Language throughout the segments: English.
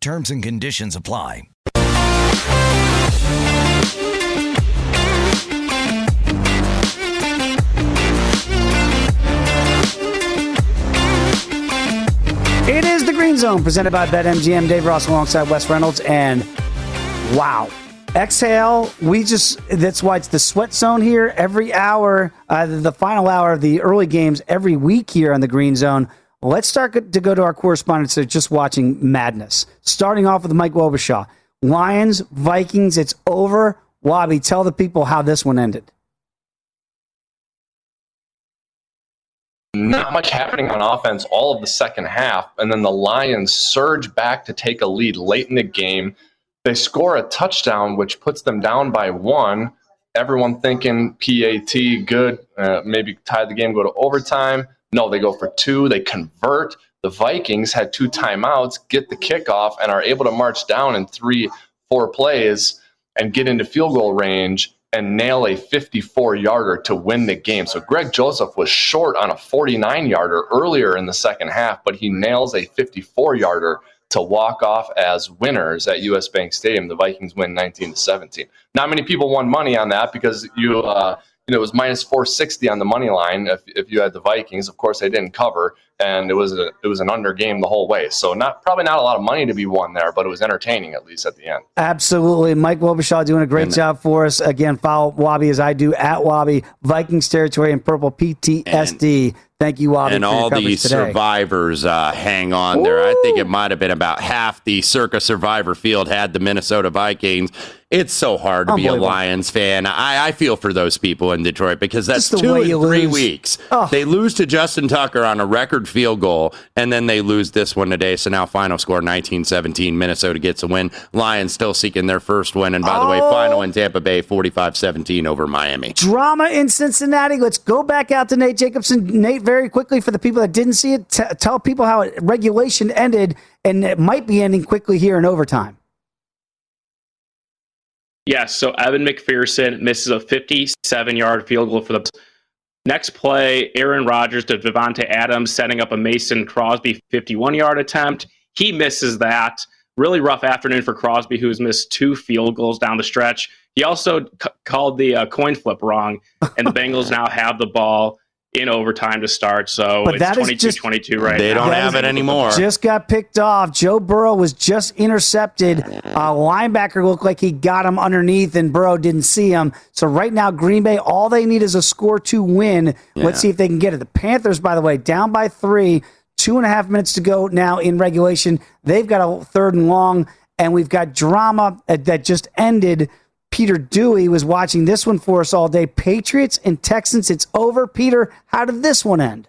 Terms and conditions apply. It is the Green Zone presented by BetMGM. Dave Ross alongside Wes Reynolds. And wow, exhale. We just, that's why it's the sweat zone here. Every hour, uh, the final hour of the early games every week here on the Green Zone. Let's start to go to our correspondents that are just watching madness. Starting off with Mike Wobschall. Lions, Vikings, it's over. Wabi, tell the people how this one ended. Not much happening on offense all of the second half, and then the Lions surge back to take a lead late in the game. They score a touchdown, which puts them down by one. Everyone thinking PAT, good, uh, maybe tie the game, go to overtime. No, they go for two, they convert. The Vikings had two timeouts, get the kickoff, and are able to march down in three, four plays and get into field goal range and nail a 54 yarder to win the game. So Greg Joseph was short on a 49 yarder earlier in the second half, but he nails a 54 yarder to walk off as winners at US Bank Stadium. The Vikings win 19 to 17. Not many people won money on that because you uh, you know, it was minus 460 on the money line if, if you had the Vikings. Of course, they didn't cover, and it was a, it was an under game the whole way. So not probably not a lot of money to be won there, but it was entertaining at least at the end. Absolutely, Mike Wobschall doing a great and, job for us. Again, follow Wabi as I do at Wabi Vikings territory and purple PTSD. And, Thank you, Wabi. And all the survivors uh, hang on Ooh. there. I think it might have been about half the Circa Survivor field had the Minnesota Vikings it's so hard to be a Lions fan. I, I, feel for those people in Detroit because that's two in three lose. weeks. Oh. They lose to Justin Tucker on a record field goal, and then they lose this one today. So now final score 19-17. Minnesota gets a win. Lions still seeking their first win. And by oh. the way, oh. final in Tampa Bay 45-17 over Miami. Drama in Cincinnati. Let's go back out to Nate Jacobson. Nate, very quickly for the people that didn't see it, t- tell people how regulation ended and it might be ending quickly here in overtime. Yes, so Evan McPherson misses a 57 yard field goal for the next play. Aaron Rodgers to Davante Adams setting up a Mason Crosby 51 yard attempt. He misses that. Really rough afternoon for Crosby, who has missed two field goals down the stretch. He also c- called the uh, coin flip wrong, and the Bengals now have the ball in overtime to start. So but it's 22 just, 22 right They now. don't have it anymore. Just got picked off. Joe Burrow was just intercepted. A linebacker looked like he got him underneath, and Burrow didn't see him. So right now, Green Bay, all they need is a score to win. Yeah. Let's see if they can get it. The Panthers, by the way, down by three. Two and a half minutes to go now in regulation. They've got a third and long, and we've got drama that just ended Peter Dewey was watching this one for us all day. Patriots and Texans, it's over. Peter, how did this one end?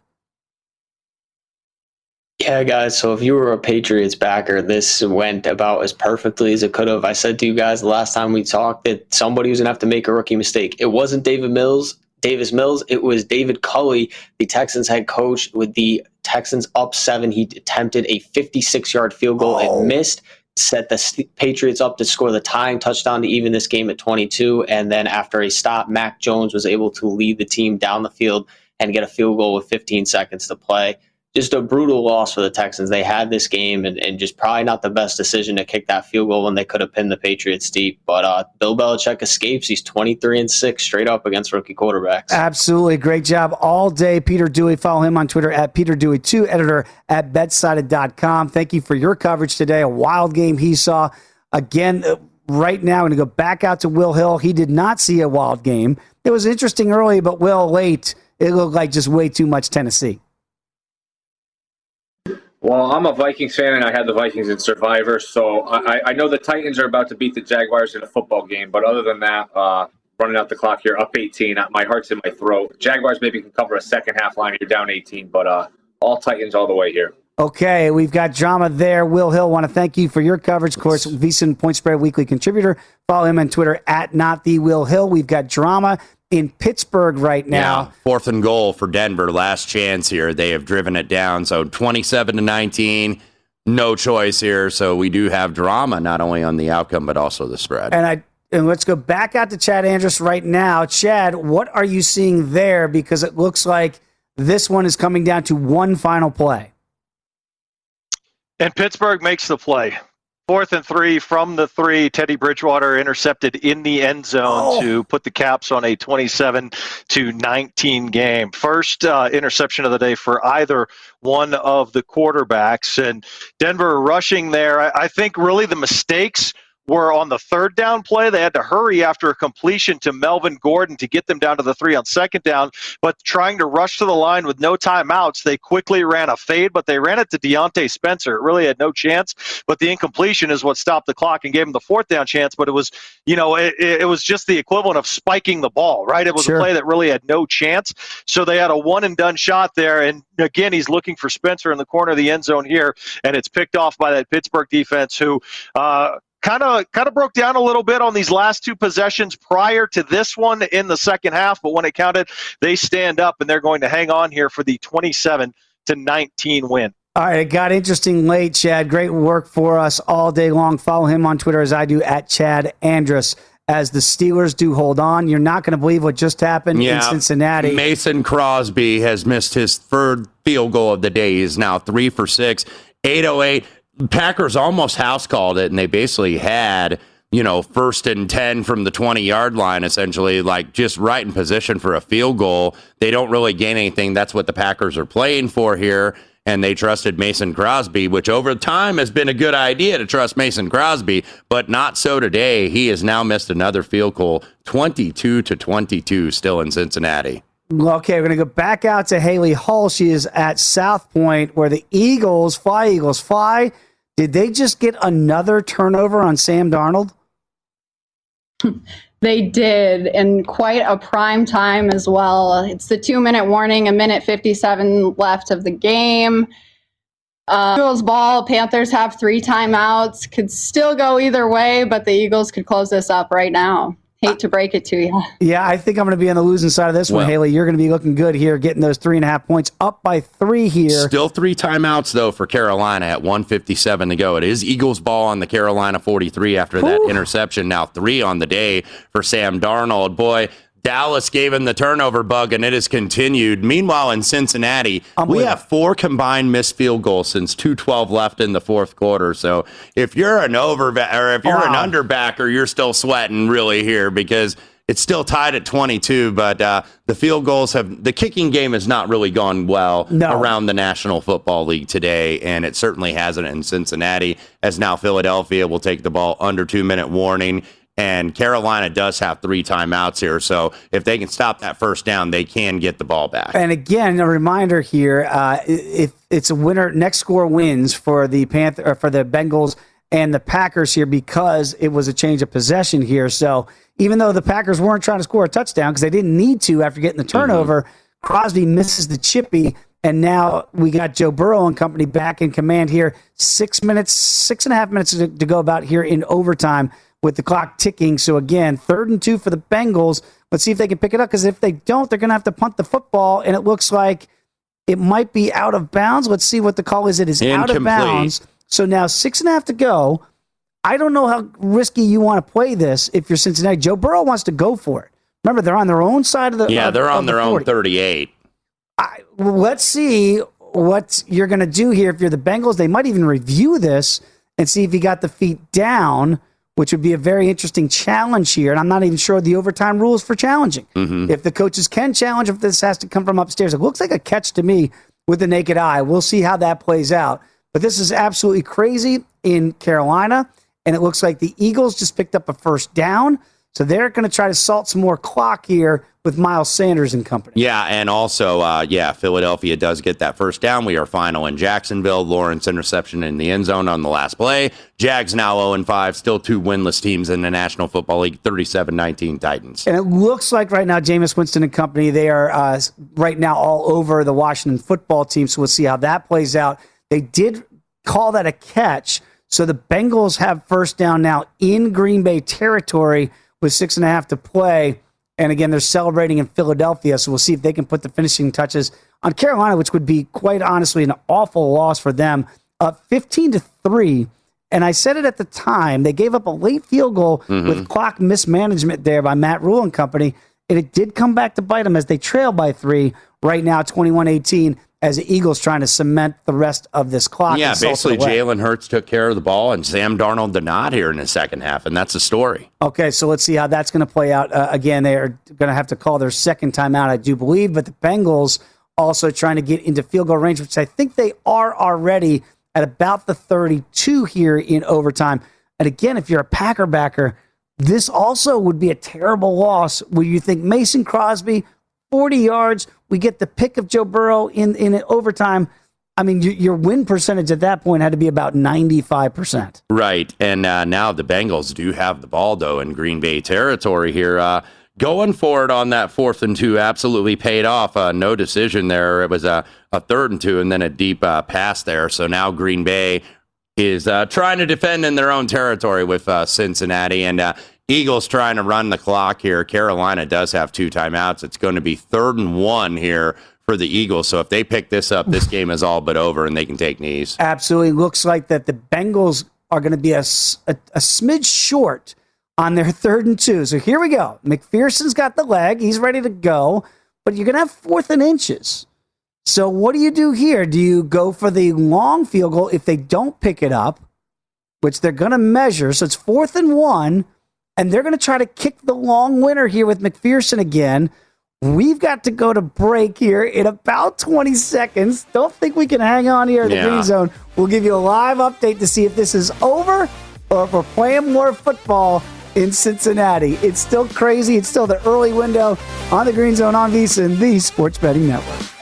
Yeah, guys. So if you were a Patriots backer, this went about as perfectly as it could have. I said to you guys the last time we talked that somebody was going to have to make a rookie mistake. It wasn't David Mills, Davis Mills. It was David Culley, the Texans head coach, with the Texans up seven. He attempted a 56 yard field goal oh. and missed set the Patriots up to score the tying touchdown to even this game at 22. And then after a stop, Mac Jones was able to lead the team down the field and get a field goal with 15 seconds to play just a brutal loss for the Texans. They had this game and, and, just probably not the best decision to kick that field goal when they could have pinned the Patriots deep. But uh, Bill Belichick escapes. He's 23 and 6 straight up against rookie quarterbacks. Absolutely. Great job all day, Peter Dewey. Follow him on Twitter at Peter Dewey2, editor at betsided.com. Thank you for your coverage today. A wild game he saw. Again, uh, right now, I'm going to go back out to Will Hill. He did not see a wild game. It was interesting early, but Will late. It looked like just way too much Tennessee. Well, I'm a Vikings fan, and I had the Vikings in Survivor, so I, I know the Titans are about to beat the Jaguars in a football game. But other than that, uh, running out the clock here, up 18. Uh, my heart's in my throat. Jaguars maybe can cover a second half line. You're down 18, but uh, all Titans all the way here. Okay, we've got drama there. Will Hill, want to thank you for your coverage. Of course, VSiN Point Spread Weekly contributor. Follow him on Twitter at not the Will Hill. We've got drama in Pittsburgh right now. Yeah, fourth and goal for Denver. Last chance here. They have driven it down. So 27 to 19. No choice here. So we do have drama not only on the outcome but also the spread. And I and let's go back out to Chad Andrus right now. Chad, what are you seeing there? Because it looks like this one is coming down to one final play. And Pittsburgh makes the play. Fourth and three from the three. Teddy Bridgewater intercepted in the end zone oh. to put the Caps on a 27 to 19 game. First uh, interception of the day for either one of the quarterbacks. And Denver rushing there. I, I think really the mistakes were on the third down play. They had to hurry after a completion to Melvin Gordon to get them down to the three on second down. But trying to rush to the line with no timeouts, they quickly ran a fade, but they ran it to Diontae Spencer. It really had no chance. But the incompletion is what stopped the clock and gave them the fourth down chance. But it was, you know, it, it was just the equivalent of spiking the ball, right? It was sure. a play that really had no chance. So they had a one and done shot there. And again, he's looking for Spencer in the corner of the end zone here, and it's picked off by that Pittsburgh defense who, uh, kind of kind of broke down a little bit on these last two possessions prior to this one in the second half but when it counted they stand up and they're going to hang on here for the 27 to 19 win all right, it got interesting late, Chad. Great work for us all day long. Follow him on Twitter as I do at Chad Andrus. As the Steelers do hold on, you're not going to believe what just happened yeah, in Cincinnati. Mason Crosby has missed his third field goal of the day. He's now three for six, 808. Packers almost house called it, and they basically had you know first and ten from the twenty yard line, essentially like just right in position for a field goal. They don't really gain anything. That's what the Packers are playing for here. And they trusted Mason Crosby, which over time has been a good idea to trust Mason Crosby, but not so today. He has now missed another field goal, 22 to 22, still in Cincinnati. Okay, we're going to go back out to Haley Hall. She is at South Point where the Eagles, fly Eagles, fly. Did they just get another turnover on Sam Darnold? They did, and quite a prime time as well. It's the two minute warning, a minute 57 left of the game. Uh, Eagles ball, Panthers have three timeouts. Could still go either way, but the Eagles could close this up right now. Hate to break it to you. Yeah, I think I'm going to be on the losing side of this well, one, Haley. You're going to be looking good here, getting those three and a half points up by three here. Still three timeouts, though, for Carolina at 157 to go. It is Eagles ball on the Carolina 43 after Ooh. that interception. Now three on the day for Sam Darnold. Boy, Dallas gave him the turnover bug, and it has continued. Meanwhile, in Cincinnati, we have four combined missed field goals since 2:12 left in the fourth quarter. So if you're an over or if you're wow. an underbacker, you're still sweating really here because it's still tied at 22. But uh, the field goals have the kicking game has not really gone well no. around the National Football League today, and it certainly hasn't in Cincinnati. As now Philadelphia will take the ball under two minute warning. And Carolina does have three timeouts here. So if they can stop that first down, they can get the ball back. And again, a reminder here uh, if it's a winner, next score wins for the Panther, for the Bengals and the Packers here because it was a change of possession here. So even though the Packers weren't trying to score a touchdown because they didn't need to after getting the turnover, mm-hmm. Crosby misses the chippy. And now we got Joe Burrow and company back in command here. Six minutes, six and a half minutes to, to go about here in overtime with the clock ticking. So again, third and two for the Bengals. Let's see if they can pick it up because if they don't, they're going to have to punt the football, and it looks like it might be out of bounds. Let's see what the call is. It is Incomplete. out of bounds. So now six and a half to go. I don't know how risky you want to play this if you're Cincinnati. Joe Burrow wants to go for it. Remember, they're on their own side of the. Yeah, of, they're on their the own 38. I, let's see what you're going to do here. If you're the Bengals, they might even review this and see if you got the feet down which would be a very interesting challenge here. And I'm not even sure the overtime rules for challenging. Mm-hmm. If the coaches can challenge, if this has to come from upstairs, it looks like a catch to me with the naked eye. We'll see how that plays out. But this is absolutely crazy in Carolina. And it looks like the Eagles just picked up a first down. So they're going to try to salt some more clock here with Miles Sanders and company. Yeah, and also, uh, yeah, Philadelphia does get that first down. We are final in Jacksonville. Lawrence interception in the end zone on the last play. Jags now 0 5, still two winless teams in the National Football League, 37 19 Titans. And it looks like right now, Jameis Winston and company, they are uh, right now all over the Washington football team. So we'll see how that plays out. They did call that a catch. So the Bengals have first down now in Green Bay territory with six and a half to play. And again, they're celebrating in Philadelphia. So we'll see if they can put the finishing touches on Carolina, which would be quite honestly an awful loss for them. Uh, 15 to 3. And I said it at the time. They gave up a late field goal mm-hmm. with clock mismanagement there by Matt Rhule and company. And it did come back to bite them as they trail by three right now, 21 18 as the Eagles trying to cement the rest of this clock. Yeah, basically Jalen Hurts took care of the ball and Sam Darnold did not here in the second half, and that's the story. Okay, so let's see how that's going to play out. Uh, again, they are going to have to call their second timeout, I do believe, but the Bengals also trying to get into field goal range, which I think they are already at about the 32 here in overtime. And again, if you're a Packer backer, this also would be a terrible loss where you think Mason Crosby 40 yards. We get the pick of Joe Burrow in, in overtime. I mean, your win percentage at that point had to be about 95%. Right. And uh, now the Bengals do have the ball, though, in Green Bay territory here. Uh, going for it on that fourth and two absolutely paid off. Uh, no decision there. It was a, a third and two and then a deep uh, pass there. So now Green Bay is uh, trying to defend in their own territory with uh, Cincinnati. And Eagles trying to run the clock here. Carolina does have two timeouts. It's going to be third and one here for the Eagles. So if they pick this up, this game is all but over and they can take knees. Absolutely. Looks like that the Bengals are going to be a, a, a smidge short on their third and two. So here we go. McPherson's got the leg. He's ready to go, but you're going to have fourth and inches. So what do you do here? Do you go for the long field goal if they don't pick it up, which they're going to measure? So it's fourth and one and they're going to try to kick the long winner here with McPherson again. We've got to go to break here in about 20 seconds. Don't think we can hang on here in yeah. the green zone. We'll give you a live update to see if this is over or if we're playing more football in Cincinnati. It's still crazy. It's still the early window on the green zone on VSiN and the Sports Betting Network.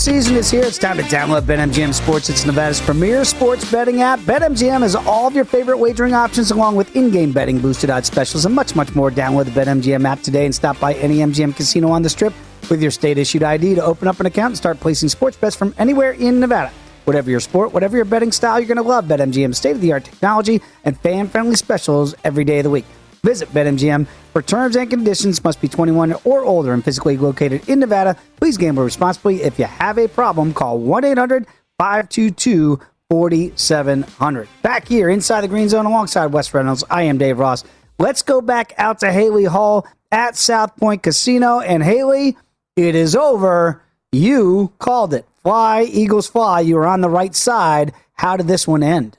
Season is here. It's time to download BetMGM Sports. It's Nevada's premier sports betting app. BetMGM has all of your favorite wagering options, along with in-game betting, boosted odds specials, and much, much more. Download the BetMGM app today and stop by any MGM casino on the Strip with your state-issued ID to open up an account and start placing sports bets from anywhere in Nevada. Whatever your sport, whatever your betting style, you're going to love BetMGM's state-of-the-art technology and fan-friendly specials every day of the week. Visit BetMGM for terms and conditions. Must be 21 or older and physically located in Nevada. Please gamble responsibly. If you have a problem, call 1 800 522 4700. Back here inside the green zone alongside Wes Reynolds, I am Dave Ross. Let's go back out to Haley Hall at South Point Casino. And Haley, it is over. You called it. Fly, Eagles fly. You were on the right side. How did this one end?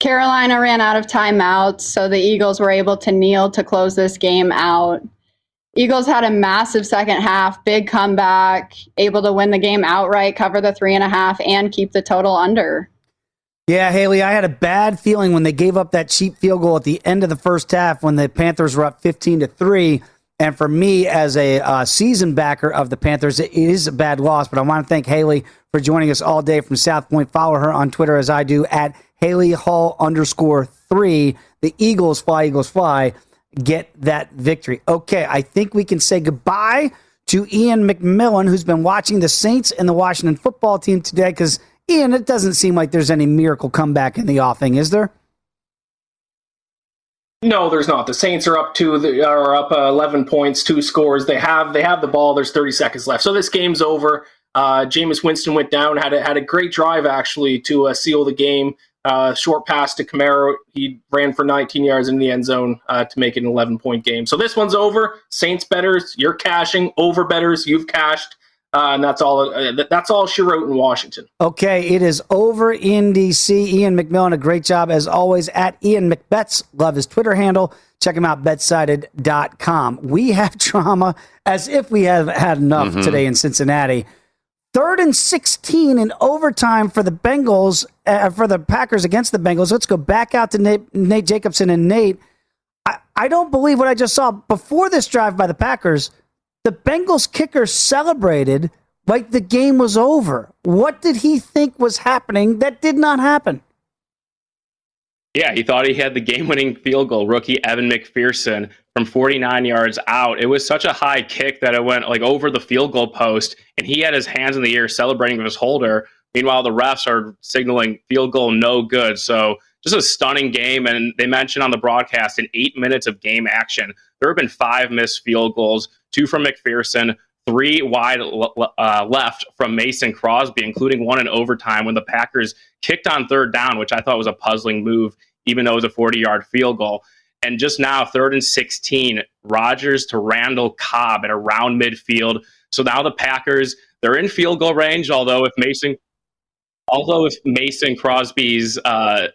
Carolina ran out of timeouts, so the Eagles were able to kneel to close this game out. Eagles had a massive second half, big comeback, able to win the game outright, cover the three and a half, and keep the total under. Yeah, Haley, I had a bad feeling when they gave up that cheap field goal at the end of the first half when the Panthers were up 15 to 3. And for me, as a uh, season backer of the Panthers, it is a bad loss. But I want to thank Haley for joining us all day from South Point. Follow her on Twitter as I do at Haley Hall underscore three. The Eagles fly, Eagles fly, get that victory. Okay, I think we can say goodbye to Ian McMillan, who's been watching the Saints and the Washington football team today. Because, Ian, it doesn't seem like there's any miracle comeback in the offing, is there? No, there's not. The Saints are up two, are up uh, 11 points, two scores. They have they have the ball. There's 30 seconds left, so this game's over. Uh, Jameis Winston went down, had a, had a great drive actually to uh, seal the game. Uh, short pass to Kamara. He ran for 19 yards in the end zone uh, to make it an 11 point game. So this one's over. Saints betters, you're cashing. Over betters, you've cashed. Uh, and that's all. Uh, that's all she wrote in Washington. Okay, it is over in DC. Ian McMillan, a great job as always at Ian McBets. Love his Twitter handle. Check him out, betsided.com. We have drama as if we have had enough mm-hmm. today in Cincinnati. Third and 16 in overtime for the Bengals, uh, for the Packers against the Bengals. Let's go back out to Nate, Nate Jacobson and Nate. I, I don't believe what I just saw. Before this drive by the Packers, the Bengals kicker celebrated like the game was over. What did he think was happening that did not happen? Yeah, he thought he had the game winning field goal, rookie Evan McPherson from 49 yards out. It was such a high kick that it went like over the field goal post, and he had his hands in the air celebrating with his holder. Meanwhile, the refs are signaling field goal no good. So just a stunning game. And they mentioned on the broadcast in eight minutes of game action, there have been five missed field goals, two from McPherson, three wide uh, left from Mason Crosby, including one in overtime when the Packers kicked on third down, which I thought was a puzzling move, even though it was a 40 yard field goal. And just now, third and 16, Rodgers to Randall Cobb at around midfield. So now the Packers, they're in field goal range, although if Mason although if Mason Crosby's uh,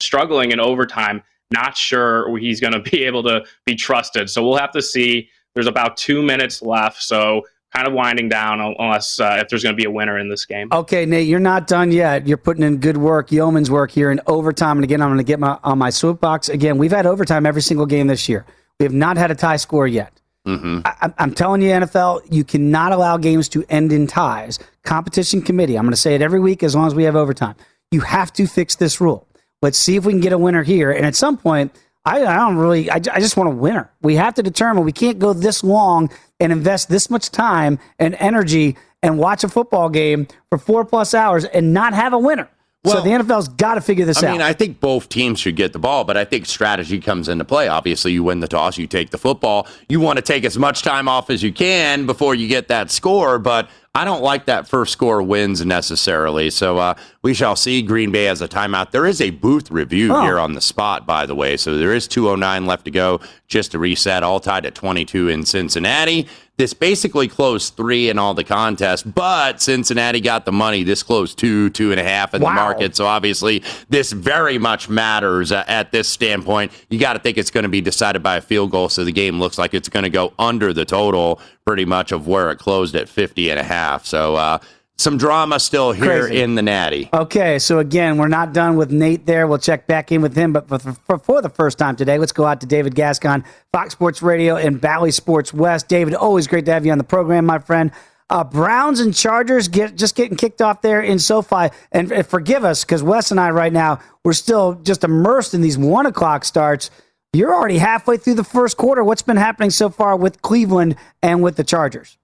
struggling in overtime, not sure he's going to be able to be trusted. So we'll have to see. There's about two minutes left, so kind of winding down unless uh, if there's going to be a winner in this game. Okay, Nate, you're not done yet. You're putting in good work, yeoman's work here in overtime. And again, I'm going to get my on my soapbox. Again, we've had overtime every single game this year. We have not had a tie score yet. Mm-hmm. I, am telling you, NFL, you cannot allow games to end in ties. Competition committee, I'm going to say it every week as long as we have overtime. You have to fix this rule. Let's see if we can get a winner here. And at some point, I, I don't really, I, I just want a winner. We have to determine we can't go this long and invest this much time and energy and watch a football game for four plus hours and not have a winner. Well, so the NFL's got to figure this I out. I mean, I think both teams should get the ball, but I think strategy comes into play. Obviously, you win the toss, you take the football. You want to take as much time off as you can before you get that score, but I don't like that first score wins necessarily. So uh, we shall see. Green Bay has a timeout. There is a booth review oh. here on the spot, by the way. So there is 209 left to go just to reset, all tied at 22 in Cincinnati. This basically closed three in all the contests, but Cincinnati got the money. This closed two, two and a half in wow. the market. So obviously, this very much matters uh, at this standpoint. You got to think it's going to be decided by a field goal. So the game looks like it's going to go under the total pretty much of where it closed at 50 and a half. So, uh, some drama still here Crazy. in the Natty. Okay, so again, we're not done with Nate there. We'll check back in with him, but for, for, for, the first time today, let's go out to David Gascon, Fox Sports Radio and Bally Sports West. David, always great to have you on the program, my friend. Uh, Browns and Chargers get just getting kicked off there in SoFi, and, and forgive us because Wes and I right now we're still just immersed in these one o'clock starts. You're already halfway through the first quarter. What's been happening so far with Cleveland and with the Chargers?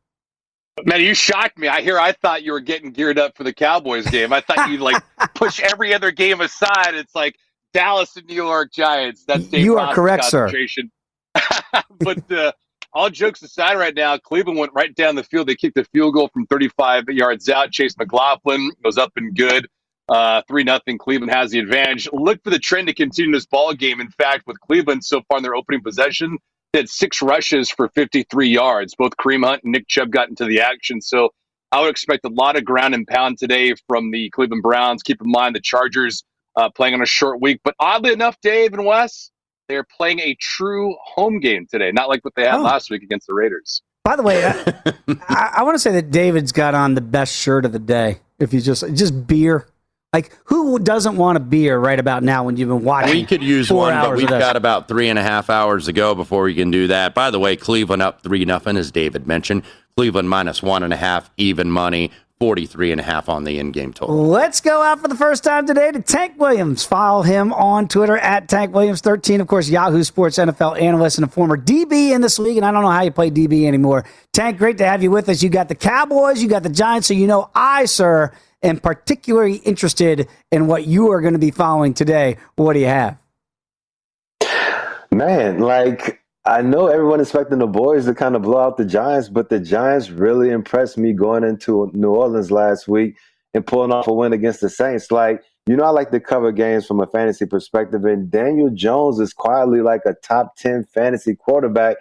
Man, you shocked me. I hear. I thought you were getting geared up for the Cowboys game. I thought you'd like push every other game aside. It's like Dallas and New York Giants. That's Dave you are correct, sir. but uh, all jokes aside, right now, Cleveland went right down the field. They kicked a field goal from 35 yards out. Chase McLaughlin goes up and good. Uh, three nothing. Cleveland has the advantage. Look for the trend to continue this ball game. In fact, with Cleveland so far in their opening possession, had six rushes for 53 yards. Both Kareem Hunt and Nick Chubb got into the action. So I would expect a lot of ground and pound today from the Cleveland Browns. Keep in mind the Chargers uh, playing on a short week, but oddly enough, Dave and Wes, they're playing a true home game today, not like what they had oh. last week against the Raiders. By the way, I, I, I want to say that David's got on the best shirt of the day. If you just just beer, like, who doesn't want a beer right about now when you've been watching? We could use one, but we've got about three and a half hours to go before we can do that. By the way, Cleveland up three nothing, as David mentioned. Cleveland minus one and a half, even money. 43 and a half on the in-game total. Let's go out for the first time today to Tank Williams. Follow him on Twitter at Tank Williams 13. Of course, Yahoo Sports NFL analyst and a former DB in this league. And I don't know how you play DB anymore. Tank, great to have you with us. You got the Cowboys, you got the Giants, so you know I, sir, am particularly interested in what you are going to be following today. What do you have? Man, like I know everyone expecting the boys to kind of blow out the Giants, but the Giants really impressed me going into New Orleans last week and pulling off a win against the Saints. Like, you know, I like to cover games from a fantasy perspective, and Daniel Jones is quietly like a top 10 fantasy quarterback.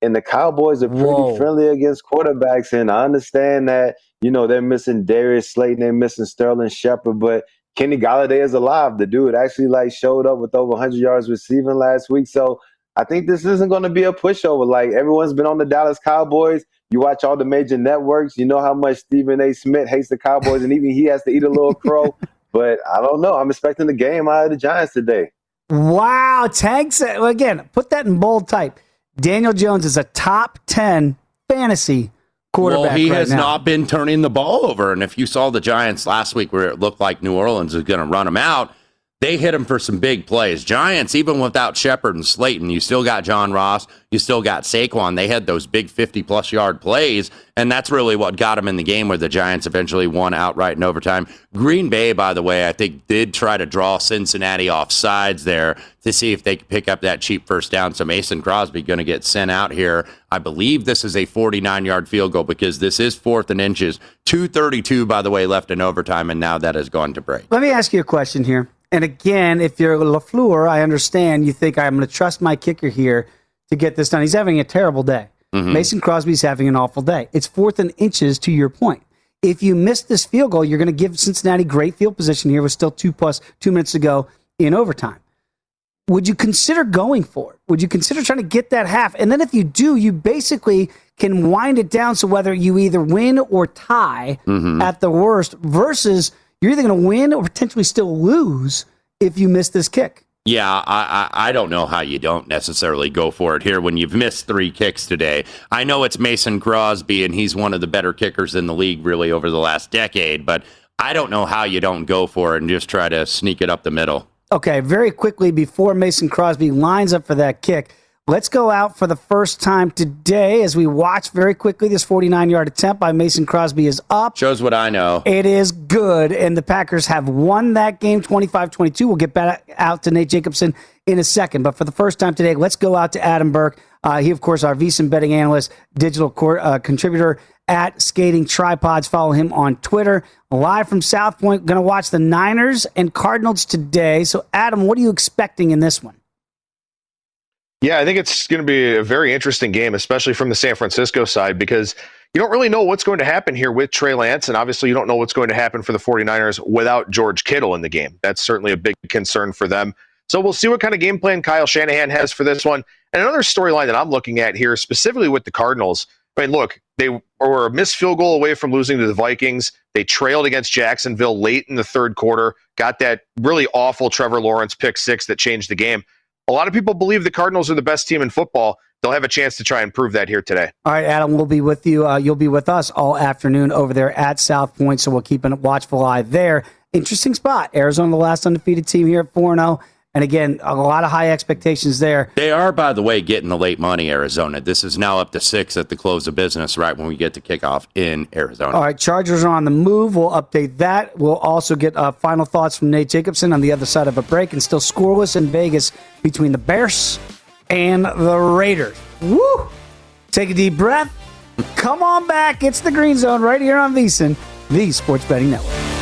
And the Cowboys are pretty Whoa. friendly against quarterbacks. And I understand that you know, they're missing Darius Slayton, they're missing Sterling Shepard, but Kenny Golladay is alive. The dude actually like showed up with over 100 yards receiving last week. So I think this isn't going to be a pushover. Like everyone's been on the Dallas Cowboys. You watch all the major networks. You know how much Stephen A. Smith hates the Cowboys, and even he has to eat a little crow. but I don't know. I'm expecting the game out of the Giants today. Wow, Tank said again. Put that in bold type. Daniel Jones is a top ten fantasy quarterback. Well, he right has now. not been turning the ball over. And if you saw the Giants last week where it looked like New Orleans was going to run him out, they hit him for some big plays. Giants, even without Shepard and Slayton, you still got John Ross, you still got Saquon. They had those big 50 plus yard plays, and that's really what got them in the game where the Giants eventually won outright in overtime. Green Bay, by the way, I think did try to draw Cincinnati off sides there to see if they could pick up that cheap first down. So Mason Crosby going to get sent out here. I believe this is a 49 yard field goal because this is fourth and inches. 232, by the way, left in overtime, and now that has gone to break. Let me ask you a question here. And again, if you're LaFleur, I understand you think I'm going to trust my kicker here to get this done. He's having a terrible day. Mhm. Mason Crosby's having an awful day. It's fourth and inches to your point. If you miss this field goal, you're going to give Cincinnati great field position here with still two plus two minutes to go in overtime. Would you consider going for it? Would you consider trying to get that half? And then if you do, you basically can wind it down so whether you either win or tie Mhm. at the worst versus you're either going to win or potentially still lose if you miss this kick. Yeah, I, I I don't know how you don't necessarily go for it here when you've missed three kicks today. I know it's Mason Crosby and he's one of the better kickers in the league really over the last decade, but I don't know how you don't go for it and just try to sneak it up the middle. Okay, very quickly before Mason Crosby lines up for that kick, let's go out for the first time today as we watch very quickly this 49 yard attempt by Mason Crosby is up. Shows what I know. It is good, and the Packers have won that game 25 22. We'll get back out to Nate Jacobson in a second. But for the first time today, let's go out to Adam Burke. Uh, he, of course, our VSiN betting analyst, digital cor- uh, contributor at Skating Tripods. Follow him on Twitter. Live from South Point, going to watch the Niners and Cardinals today. So, Adam, what are you expecting in this one? Yeah, I think it's going to be a very interesting game, especially from the San Francisco side, because you don't really know what's going to happen here with Trey Lance. And obviously, you don't know what's going to happen for the 49ers without George Kittle in the game. That's certainly a big concern for them. So we'll see what kind of game plan Kyle Shanahan has for this one. And another storyline that I'm looking at here, specifically with the Cardinals. I mean, look, they were a missed field goal away from losing to the Vikings. They trailed against Jacksonville late in the third quarter, got that really awful Trevor Lawrence pick six that changed the game. A lot of people believe the Cardinals are the best team in football. They'll have a chance to try and prove that here today. All right, Adam, we'll be with you. Uh, you'll be with us all afternoon over there at South Point, so we'll keep a watchful eye there. Interesting spot. Arizona, the last undefeated team here at 4 0. And again, a lot of high expectations there. They are, by the way, getting the late money, Arizona. This is now up to six at the close of business, right when we get to kickoff in Arizona. All right, Chargers are on the move. We'll update that. We'll also get uh, final thoughts from Nate Jacobson on the other side of a break, and still scoreless in Vegas between the Bears and the Raiders. Woo! Take a deep breath. Come on back. It's the Green Zone right here on VSiN, the Sports Betting Network.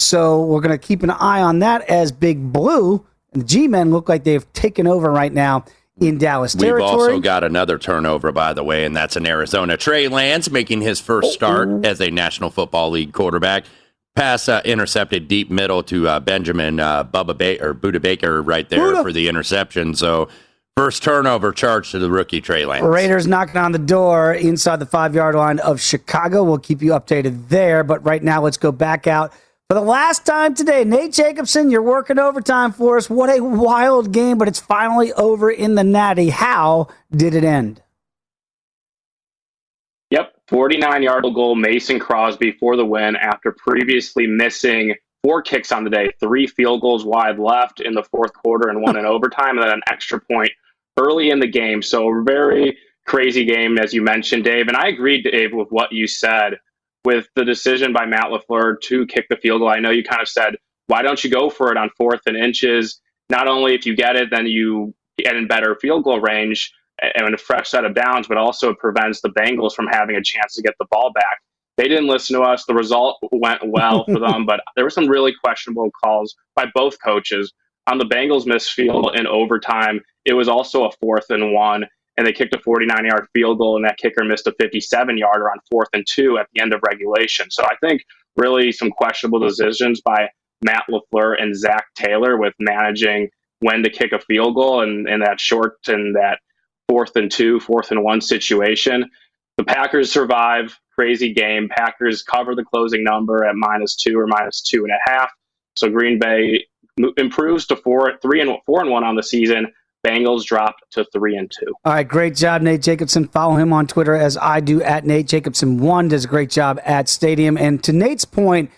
So we're going to keep an eye on that as Big Blue and the G Men look like they've taken over right now in Dallas territory. We've also got another turnover, by the way, and that's in Arizona. Trey Lance making his first start as a National Football League quarterback. Pass uh, intercepted deep middle to uh, Benjamin uh, Bubba ba- or Budda Baker right there Buddha. for the interception. So first turnover charge to the rookie Trey Lance. Raiders knocking on the door inside the five yard line of Chicago. We'll keep you updated there. But right now, let's go back out for the last time today. Nate Jacobson, you're working overtime for us. What a wild game, but it's finally over in the Natty. How did it end? Yep, 49 yard goal, Mason Crosby for the win after previously missing four kicks on the day, three field goals wide left in the fourth quarter and one in overtime, and then an extra point early in the game. So, very crazy game, as you mentioned, Dave. And I agreed, Dave, with what you said with the decision by Matt LaFleur to kick the field goal. I know you kind of said, why don't you go for it on fourth and inches? Not only if you get it, then you get in better field goal range and a fresh set of downs, but also it prevents the Bengals from having a chance to get the ball back. They didn't listen to us. The result went well for them, but there were some really questionable calls by both coaches. On the Bengals missed field in overtime, it was also a fourth and one, and they kicked a 49 yard field goal, and that kicker missed a 57 yarder on fourth and two at the end of regulation. So I think really some questionable decisions by Matt LaFleur and Zac Taylor with managing when to kick a field goal and, and that short and that fourth and two, fourth and one situation. The Packers survive. Crazy game. Packers cover the closing number at minus two or minus two and a half. So Green Bay improves to four, three and four and one on the season. Bengals drop to three and two. All right, great job, Nate Jacobson. Follow him on Twitter as I do at Nate Jacobson. One does a great job at Stadium. And to Nate's point,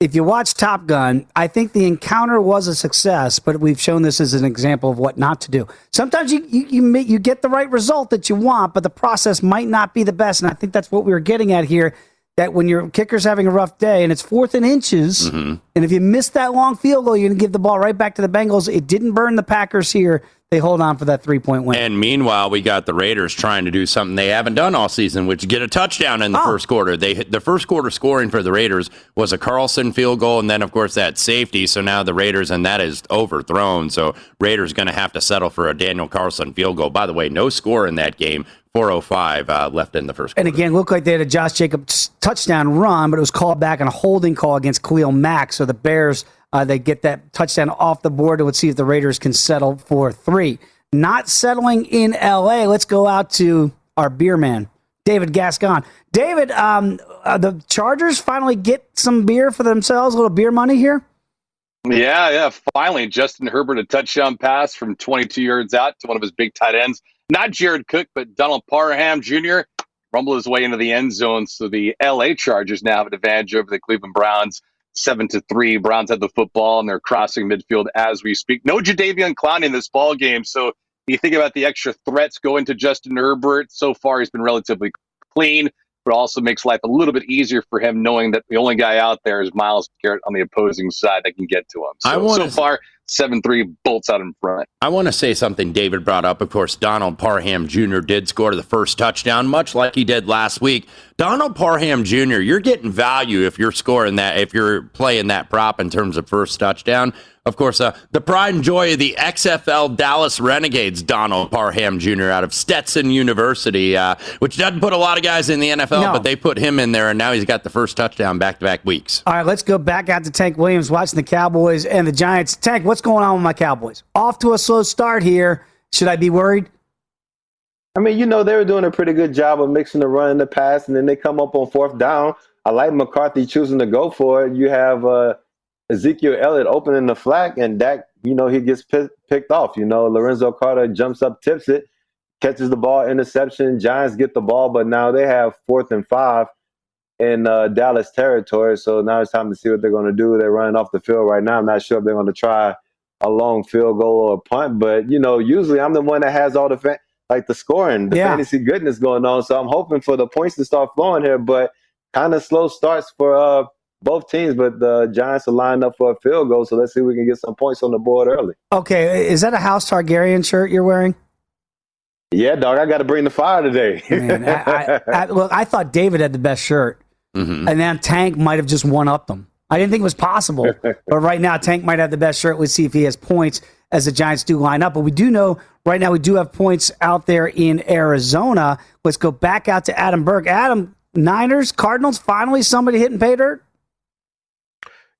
if you watch Top Gun, I think the encounter was a success, but we've shown this as an example of what not to do. Sometimes you you you, you get the right result that you want, but the process might not be the best, and I think that's what we were getting at here. That when your kicker's having a rough day and it's fourth and inches, Mm-hmm. and if you miss that long field goal, you're going to give the ball right back to the Bengals. It didn't burn the Packers here. They hold on for that three point win. And meanwhile, we got the Raiders trying to do something they haven't done all season, which get a touchdown in the Oh. first quarter. They the first quarter scoring for the Raiders was a Carlson field goal, and then of course that safety. So now the Raiders and that is overthrown. So Raiders going to have to settle for a Daniel Carlson field goal. By the way, no score in that game. 405 uh, left in the first. And again, looked like they had a Josh Jacobs touchdown run, but it was called back on a holding call against Khalil Mack. So the Bears, uh, they get that touchdown off the board. Let's see if the Raiders can settle for three. Not settling in LA. Let's go out to our beer man, David Gascon. David, um, uh, the Chargers finally get some beer for themselves, a little beer money here. Yeah, yeah. Finally, Justin Herbert a touchdown pass from 22 yards out to one of his big tight ends. Not Jared Cook, but Donald Parham Jr. rumble his way into the end zone. So the LA Chargers now have an advantage over the Cleveland Browns, seven to three. Browns had the football and they're crossing midfield as we speak. No Jadeveon Clowney in this ball game. So you think about the extra threats going to Justin Herbert. So far, he's been relatively clean, but also makes life a little bit easier for him knowing that the only guy out there is Myles Garrett on the opposing side that can get to him. So, I wanna- so far, 7 3 bolts out in front. I want to say something David brought up. Of course, Donald Parham Jr. did score the first touchdown, much like he did last week. Donald Parham Jr., you're getting value if you're scoring that, if you're playing that prop in terms of first touchdown. Of course, uh, the pride and joy of the XFL Dallas Renegades, Donald Parham Jr. out of Stetson University, uh, which doesn't put a lot of guys in the NFL, No. but they put him in there, and now he's got the first touchdown back to back weeks. All right, let's go back out to Tank Williams watching the Cowboys and the Giants. Tank, what's going on with my Cowboys? Off to a slow start here. Should I be worried? I mean, you know, they were doing a pretty good job of mixing the run and the pass, and then they come up on fourth down. I like McCarthy choosing to go for it. You have uh, Ezekiel Elliott opening the flat, and Dak, you know, he gets pi- picked off. You know, Lorenzo Carter jumps up, tips it, catches the ball, interception. Giants get the ball, but now they have fourth and five in uh, Dallas territory. So now it's time to see what they're going to do. They're running off the field right now. I'm not sure if they're going to try a long field goal or a punt, but you know, usually I'm the one that has all the fa- like the scoring, the Yeah. fantasy goodness going on. So I'm hoping for the points to start flowing here, but kind of slow starts for uh, both teams. But the Giants are lined up for a field goal, so let's see if we can get some points on the board early. Okay, is that a House Targaryen shirt you're wearing? Yeah, dog, I got to bring the fire today. Man, I, I, I, look, I thought David had the best shirt, Mhm. and then Tank might have just one up them. I didn't think it was possible, but right now Tank might have the best shirt. Let's see if he has points as the Giants do line up. But we do know right now we do have points out there in Arizona. Let's go back out to Adam Burke. Adam, Niners, Cardinals, finally somebody hitting pay dirt.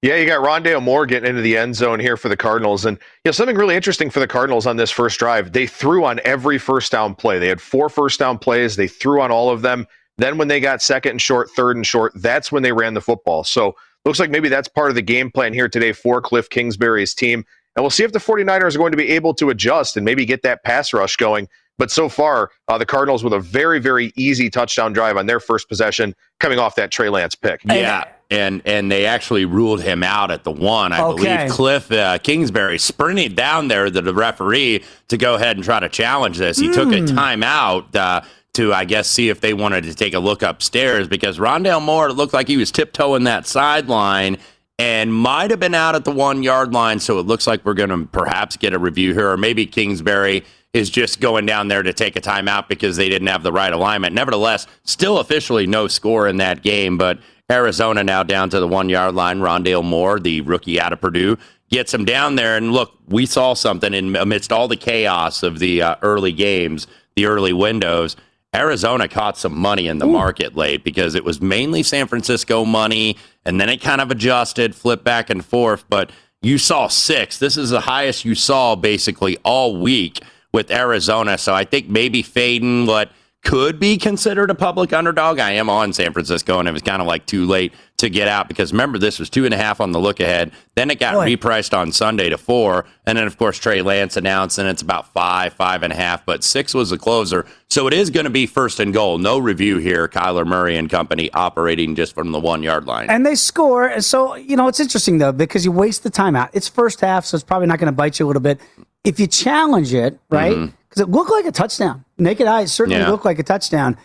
Yeah, you got Rondale Moore getting into the end zone here for the Cardinals. And you know, something really interesting for the Cardinals on this first drive. They threw on every first down play. They had four first down plays. They threw on all of them. Then when they got second and short, third and short, that's when they ran the football. So looks like maybe that's part of the game plan here today for Cliff Kingsbury's team. And we'll see if the 49ers are going to be able to adjust and maybe get that pass rush going. But so far, uh, the Cardinals with a very, very easy touchdown drive on their first possession coming off that Trey Lance pick. Yeah. And and they actually ruled him out at the one. I Okay. believe Cliff uh, Kingsbury sprinted down there to the referee to go ahead and try to challenge this. He took a Hmm. timeout uh, to, I guess, see if they wanted to take a look upstairs because Rondale Moore looked like he was tiptoeing that sideline and might have been out at the one yard line. So it looks like we're going to perhaps get a review here, or maybe Kingsbury is just going down there to take a timeout because they didn't have the right alignment. Nevertheless, still officially no score in that game, but Arizona now down to the one yard line. Rondale Moore, the rookie out of Purdue, gets him down there. And look, we saw something in amidst all the chaos of the uh, early games, the early windows. Arizona caught some money in the market late because it was mainly San Francisco money, and then it kind of adjusted, flipped back and forth. But you saw six. This is the highest you saw basically all week with Arizona. So I think maybe fading what could be considered a public underdog. I am on San Francisco, and it was kind of like too late to get out because remember, this was two and a half on the look ahead. Then it got Boy. repriced on Sunday to four. And then, of course, Trey Lance announced, and it's about five, five and a half, but six was the closer. So it is going to be first and goal. No review here. Kyler Murray and company operating just from the one yard line. And they score. And So, you know, it's interesting, though, because you waste the timeout. It's first half, so it's probably not going to bite you a little bit. If you challenge it, right? Mm-hmm. Because it looked like a touchdown. Naked eye, certainly Yeah. looked like a touchdown.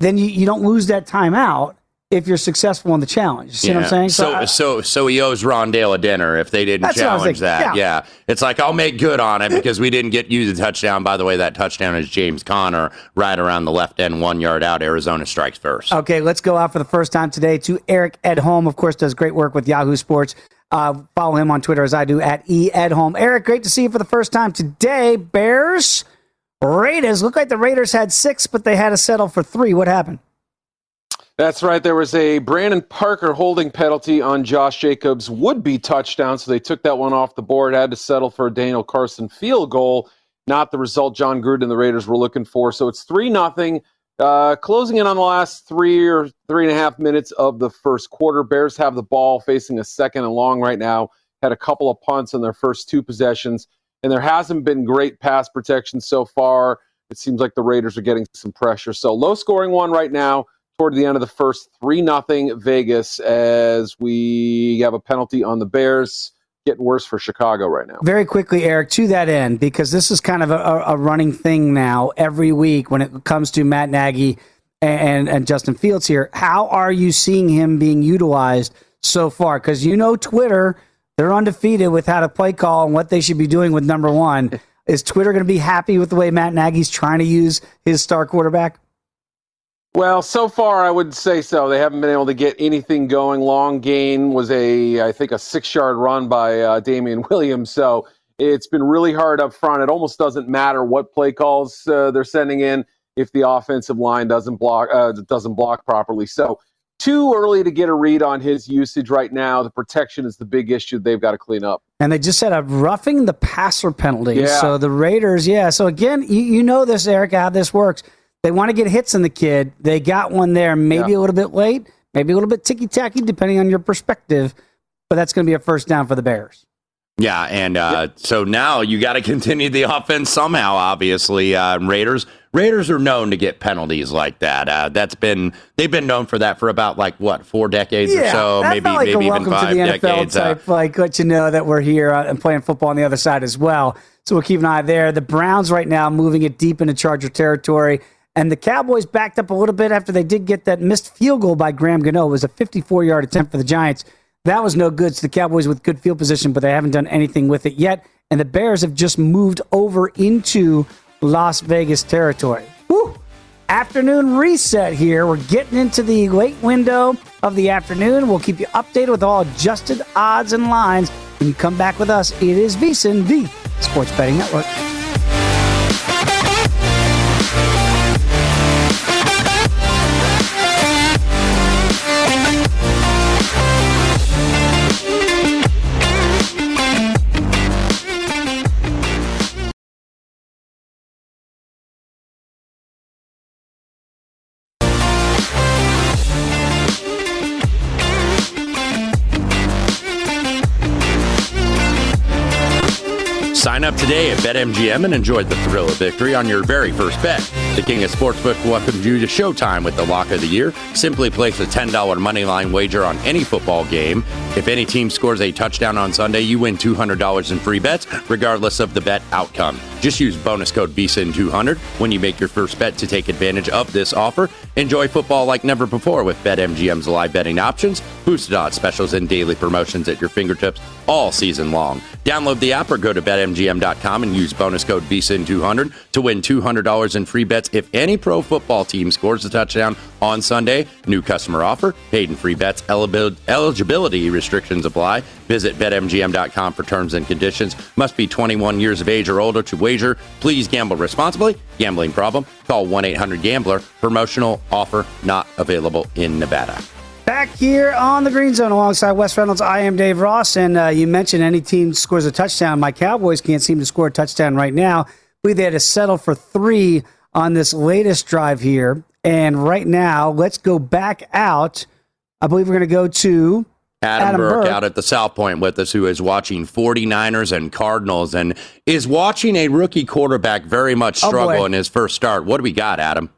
Then you, you don't lose that timeout if you're successful in the challenge. You see what I'm saying? So, I- so, so he owes Rondale a dinner if they didn't That's what I was challenge thinking. that. Yeah. Yeah. it's like I'll make good on it because we didn't get you the touchdown. By the way, that touchdown is James Conner right around the left end, one yard out. Arizona strikes first. Okay, let's go out for the first time today to Eric Edholm. Of course, does great work with Yahoo Sports. Uh, follow him on Twitter as I do at E Edholm. Eric, great to see you for the first time today. Bears, Raiders. Look like the Raiders had six, but they had to settle for three. What happened? That's right. There was a Brandon Parker holding penalty on Josh Jacobs' would be touchdown, so they took that one off the board, had to settle for a Daniel Carlson field goal. Not the result Jon Gruden and the Raiders were looking for. So it's 3 nothing. Uh, closing in on the last three or three and a half minutes of the first quarter. Bears have the ball facing a second and long right now. Had a couple of punts in their first two possessions, and there hasn't been great pass protection so far. It seems like the Raiders are getting some pressure. So low scoring one right now toward the end of the first, 3 nothing Vegas as we have a penalty on the Bears. Getting worse for Chicago right now. Very quickly, Eric, to that end, because this is kind of a, a running thing now every week when it comes to Matt Nagy and, and Justin Fields here. How are you seeing him being utilized so far? Because you know Twitter, they're undefeated with how to play call and what they should be doing with number one. Is Twitter going to be happy with the way Matt Nagy's trying to use his star quarterback? Well, so far I would say so. They haven't been able to get anything going. Long gain was a, I think, a six-yard run by uh, Damien Williams. So it's been really hard up front. It almost doesn't matter what play calls uh, they're sending in if the offensive line doesn't block uh, doesn't block properly. So too early to get a read on his usage right now. The protection is the big issue they've got to clean up. And they just had a roughing the passer penalty. Yeah. So the Raiders, yeah. So again, you, you know this, Eric, how this works. They want to get hits in the kid. They got one there, maybe Yeah. a little bit late, maybe a little bit ticky tacky, depending on your perspective. But that's going to be a first down for the Bears. Yeah, and uh, so now you got to continue the offense somehow. Obviously, uh, Raiders Raiders are known to get penalties like that. Uh, that's been they've been known for that for about like what four decades or so, maybe like maybe even five to the NFL decades. Uh, type, like let you know that we're here uh, and playing football on the other side as well. So we'll keep an eye there. The Browns right now moving it deep into Charger territory, and the Cowboys backed up a little bit after they did get that missed field goal by Graham Gano. It was a 54-yard attempt for the Giants. That was no good. So the Cowboys with good field position, but they haven't done anything with it yet. And the Bears have just moved over into Las Vegas territory. Woo! afternoon reset here. We're getting into the late window of the afternoon. We'll keep you updated with all adjusted odds and lines when you come back with us. It is VSiN, the Sports Betting Network. Today at BetMGM and enjoy the thrill of victory on your very first bet. The King of Sportsbook welcomes you to Showtime with the lock of the year. Simply place a $10 moneyline wager on any football game. If any team scores a touchdown on Sunday, you win $200 in free bets, regardless of the bet outcome. Just use bonus code VSIN200 when you make your first bet to take advantage of this offer. Enjoy football like never before with BetMGM's live betting options, boosted odds specials, and daily promotions at your fingertips all season long. Download the app or go to betmgm.com and use bonus code VSIN200 to win $200 in free bets if any pro football team scores a touchdown on Sunday. New customer offer, paid and free bets, eligibility restrictions apply. Visit betmgm.com for terms and conditions. Must be 21 years of age or older to wager. Please gamble responsibly. Gambling problem? Call 1 800 Gambler. Promotional offer not available in Nevada. Back here on the Green Zone alongside Wes Reynolds, I am Dave Ross. And uh, you mentioned any team scores a touchdown. My Cowboys can't seem to score a touchdown right now. We they had to settle for three on this latest drive here. And right now, let's go back out. I believe we're going to go to Adam, Adam Burke, Burke, out at the South Point with us, who is watching 49ers and Cardinals and is watching a rookie quarterback very much oh, struggle oh in his first start. What do we got, Adam?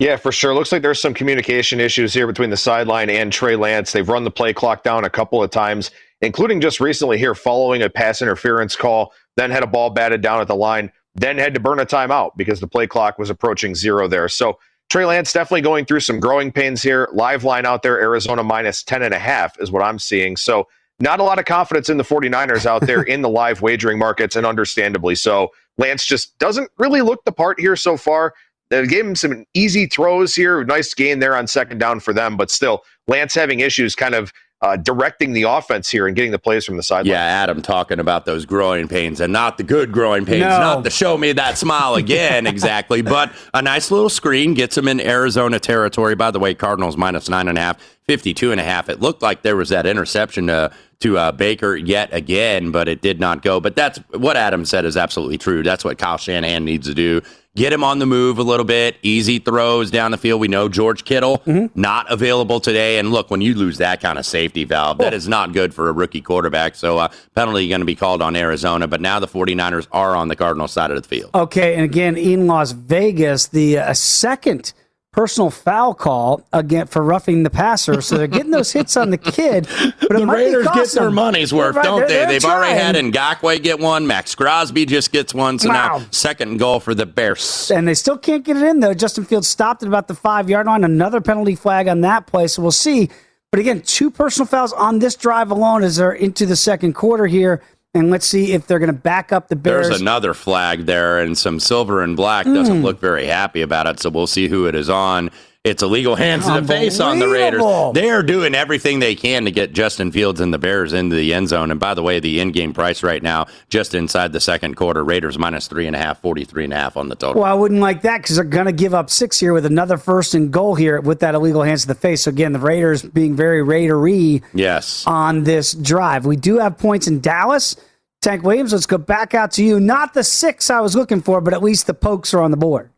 Yeah, for sure. Looks like there's some communication issues here between the sideline and Trey Lance. They've run the play clock down a couple of times, including just recently here following a pass interference call, then had a ball batted down at the line, then had to burn a timeout because the play clock was approaching zero there. So Trey Lance definitely going through some growing pains here. Live line out there, Arizona minus 10 and a half is what I'm seeing. So not a lot of confidence in the 49ers out there in the live wagering markets, and understandably so. Lance just doesn't really look the part here so far. They gave him some easy throws here. Nice gain there on second down for them, but still, Lance having issues kind of uh, directing the offense here and getting the plays from the sideline. Yeah, Adam talking about those growing pains and not the good growing pains, no. not the show me that smile again, exactly. But a nice little screen gets him in Arizona territory. By the way, Cardinals minus nine and a half, 52 and a half. It looked like there was that interception to, to uh, Baker yet again, but it did not go. But that's what Adam said is absolutely true. That's what Kyle Shanahan needs to do get him on the move a little bit, easy throws down the field. We know George Kittle mm-hmm. not available today. And look, when you lose that kind of safety valve, that is not good for a rookie quarterback. So uh, penalty going to be called on Arizona. But now the 49ers are on the Cardinal side of the field. Okay. And again, in Las Vegas, the uh, second – personal foul call again for roughing the passer. So they're getting those hits on the kid. But the Raiders get their money's worth, right, don't they're, they? They've already had Ngakoue get one. Maxx Crosby just gets one. So wow. now second goal for the Bears. And they still can't get it in though. Justin Fields stopped at about the five yard line. Another penalty flag on that play. So we'll see. But again, two personal fouls on this drive alone as they're into the second quarter here and let's see if they're going to back up the Bears. There's another flag there, and some silver and black doesn't mm. look very happy about it. So we'll see who it is on. It's illegal hands to the face on the Raiders. They are doing everything they can to get Justin Fields and the Bears into the end zone. And by the way, the in-game price right now, just inside the second quarter, Raiders minus three and a half, 43 and a half on the total. Well, I wouldn't like that because they're going to give up six here with another first and goal here with that illegal hands to the face. So again, the Raiders being very Raidery yes. on this drive. We do have points in Dallas. Tank Williams, let's go back out to you. Not the six I was looking for, but at least the pokes are on the board.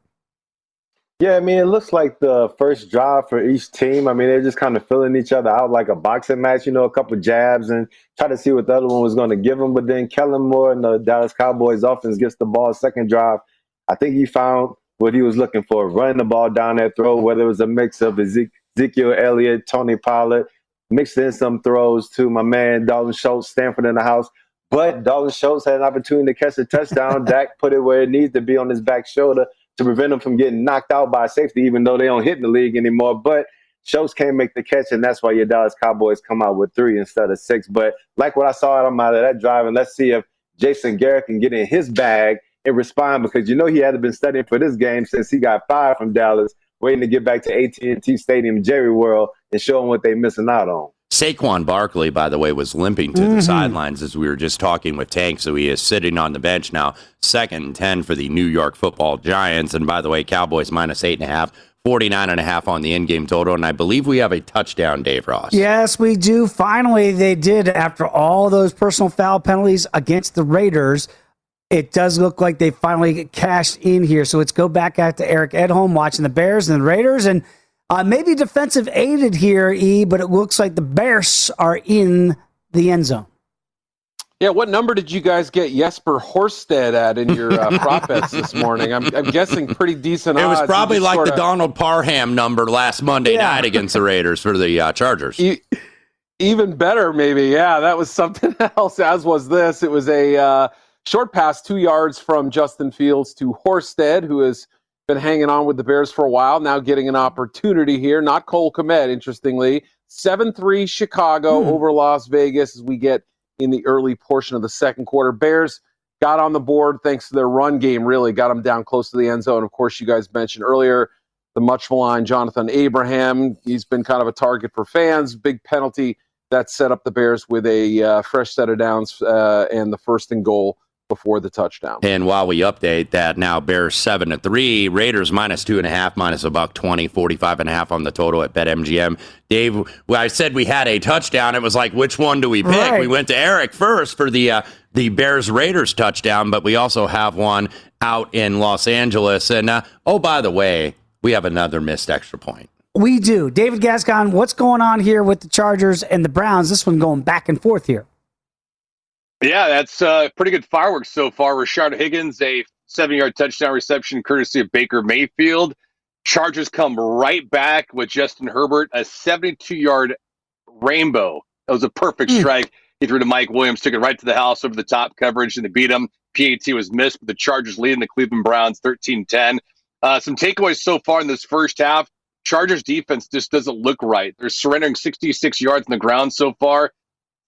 Yeah, I mean, it looks like the first drive for each team. I mean, they're just kind of filling each other out like a boxing match, you know, a couple jabs and try to see what the other one was going to give them. But then Kellen Moore and the Dallas Cowboys offense gets the ball second drive. I think he found what he was looking for, running the ball down that throw, whether it was a mix of Ezekiel Elliott, Tony Pollard, mixed in some throws to my man Dalton Schultz, Stanford in the house. But Dalton Schultz had an opportunity to catch a touchdown. Dak put it where it needs to be on his back shoulder to prevent him from getting knocked out by safety, even though they don't hit in the league anymore. But Schultz can't make the catch, and that's why your Dallas Cowboys come out with three instead of six. But like what I saw out of that drive, and let's see if Jason Garrett can get in his bag and respond because you know he had been studying for this game since he got fired from Dallas, waiting to get back to AT&T Stadium, Jerry World, and show them what they're missing out on. Saquon Barkley, by the way, was limping to mm-hmm. the sidelines as we were just talking with Tank, so he is sitting on the bench now. Second and 10 for the New York football Giants. And by the way, Cowboys minus eight and a half. 49 and a half on the in-game total and i believe we have a touchdown dave ross yes we do finally they did after all those personal foul penalties against the raiders it does look like they finally cashed in here so let's go back out to eric edholm watching the bears and the raiders and uh, maybe defensive aided here, E, but it looks like the Bears are in the end zone. Yeah, what number did you guys get Jesper Horsted at in your uh, prop bets this morning? I'm, I'm, guessing pretty decent. It was probably like sorta... the Donald Parham number last Monday yeah. night against the Raiders for the uh, Chargers. E- even better, maybe. Yeah, that was something else. As was this. It was a uh, short pass, two yards from Justin Fields to Horsted, who has been hanging on with the Bears for a while. Now getting an opportunity here. Not Cole Kmet, interestingly. Seven three Chicago hmm. over Las Vegas as we get in the early portion of the second quarter. Bears got on the board thanks to their run game, really got them down close to the end zone. Of course, you guys mentioned earlier the much maligned Jonathan Abram. He's been kind of a target for fans. Big penalty that set up the Bears with a uh, fresh set of downs uh, and the first and goal before the touchdown. And while we update that now, Bears seven to three, Raiders minus two and a half, minus a buck 20, 45 and a half on the total at BetMGM. Dave, when I said we had a touchdown, it was like, which one do we pick? Right. We went to Eric first for the uh, the Bears Raiders touchdown, but we also have one out in Los Angeles. And uh, oh, by the way, we have another missed extra point. We do. David Gascon, what's going on here with the Chargers and the Browns? This one going back and forth here. Yeah, that's uh, pretty good fireworks so far. Rashard Higgins, a seven yard touchdown reception courtesy of Baker Mayfield. Chargers come right back with Justin Herbert, a 72 yard rainbow. That was a perfect mm. strike. He threw to Mike Williams, took it right to the house over the top coverage, and they beat him. PAT was missed, but the Chargers leading the Cleveland Browns 13 10. Uh, some takeaways so far in this first half. Chargers defense just doesn't look right. They're surrendering 66 yards on the ground so far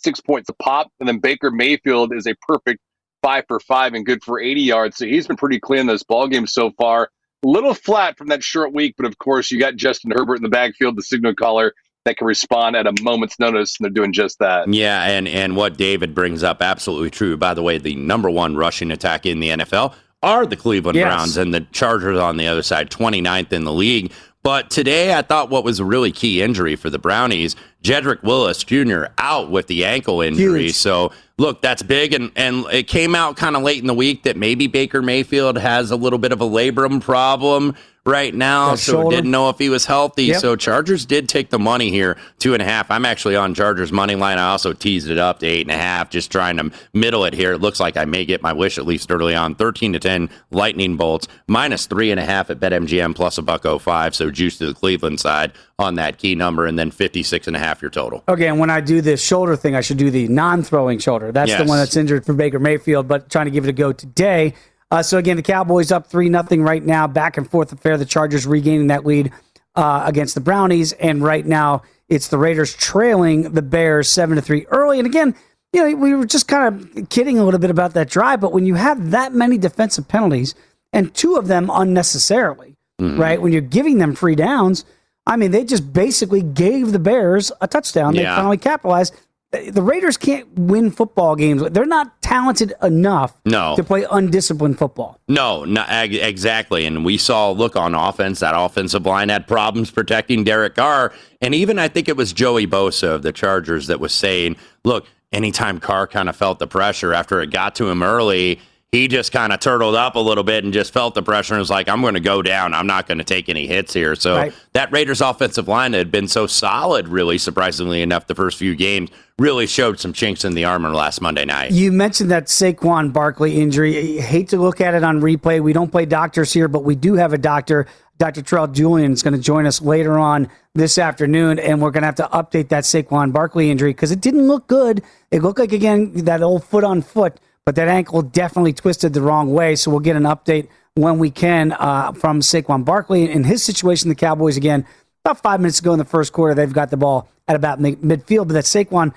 six points a pop. And then Baker Mayfield is a perfect five for five and good for 80 yards. So he's been pretty clean in this ball game so far. A little flat from that short week, but of course you got Justin Herbert in the backfield, the signal caller that can respond at a moment's notice, and they're doing just that. Yeah, and and what David brings up absolutely true. By the way, the number one rushing attack in the NFL are the Cleveland yes. Browns and the Chargers on the other side, 29th in the league. But today, I thought what was a really key injury for the Brownies, Jedrick Wills Jr. out with the ankle injury. Huge. So, look, that's big. And, and it came out kind of late in the week that maybe Baker Mayfield has a little bit of a labrum problem right now, that so shoulder. didn't know if he was healthy. Yep. So Chargers did take the money here, two and a half. I'm actually on Chargers money line. I also teased it up to eight and a half, just trying to middle it here. It looks like I may get my wish at least early on. 13 to 10 lightning bolts, minus three and a half at BetMGM plus a buck 05. So juice to the Cleveland side on that key number, and then 56 and a half your total. Okay, and when I do this shoulder thing, I should do the non-throwing shoulder. That's yes. the one that's injured for Baker Mayfield, but trying to give it a go today. Uh, so again, the Cowboys up three nothing right now, back and forth affair. The Chargers regaining that lead uh, against the Brownies, and right now it's the Raiders trailing the Bears seven to three early. And again, you know, we were just kind of kidding a little bit about that drive, but when you have that many defensive penalties and two of them unnecessarily, mm-hmm. right? When you're giving them free downs, I mean, they just basically gave the Bears a touchdown. They finally capitalized the Raiders can't win football games. They're not talented enough no. to play undisciplined football. No, not, exactly. And we saw, look, on offense, that offensive line had problems protecting Derek Carr. And even I think it was Joey Bosa of the Chargers that was saying, look, anytime Carr kind of felt the pressure after it got to him early – he just kind of turtled up a little bit and just felt the pressure and was like, I'm going to go down. I'm not going to take any hits here. So right. that Raiders offensive line had been so solid, really surprisingly enough, the first few games really showed some chinks in the armor last Monday night. You mentioned that Saquon Barkley injury. I hate to look at it on replay. We don't play doctors here, but we do have a doctor. Dr. Terrell Julian is going to join us later on this afternoon, and we're going to have to update that Saquon Barkley injury because it didn't look good. It looked like, again, that old foot on foot but that ankle definitely twisted the wrong way. So we'll get an update when we can uh, from Saquon Barkley. In his situation, the Cowboys, again, about five minutes ago in the first quarter, they've got the ball at about midfield, but that Saquon,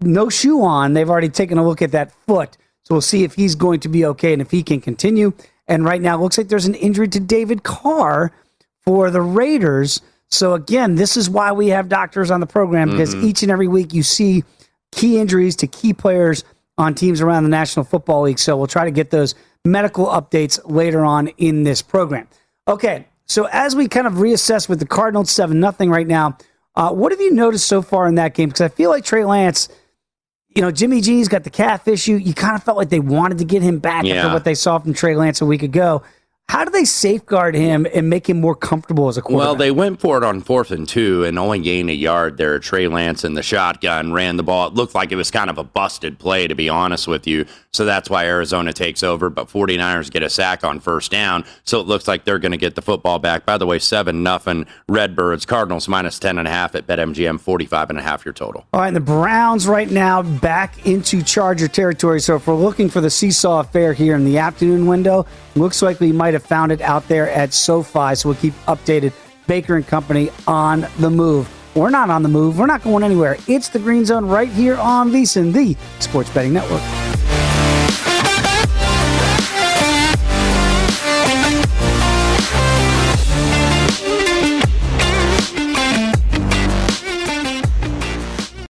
no shoe on, they've already taken a look at that foot. So we'll see if he's going to be okay and if he can continue. And right now, it looks like there's an injury to David Carr for the Raiders. So again, this is why we have doctors on the program because mm-hmm. each and every week you see key injuries to key players on teams around the National Football League. So we'll try to get those medical updates later on in this program. Okay, so as we kind of reassess with the Cardinals 7 nothing right now, uh, what have you noticed so far in that game? Because I feel like Trey Lance, you know, Jimmy G's got the calf issue. You kind of felt like they wanted to get him back yeah. after what they saw from Trey Lance a week ago. How do they safeguard him and make him more comfortable as a quarterback? Well, they went for it on fourth and two and only gained a yard there. Trey Lance in the shotgun ran the ball. It looked like it was kind of a busted play, to be honest with you. So that's why Arizona takes over. But 49ers get a sack on first down. So it looks like they're going to get the football back. By the way, 7 nothing Redbirds. Cardinals minus 10.5 at BetMGM, 45.5 your total. All right, and the Browns right now back into Charger territory. So if we're looking for the seesaw affair here in the afternoon window, looks like we might have found it out there at SoFi. So we'll keep updated. Baker and Company on the move. We're not on the move. We're not going anywhere. It's the Green Zone right here on VSiN, the Sports Betting Network.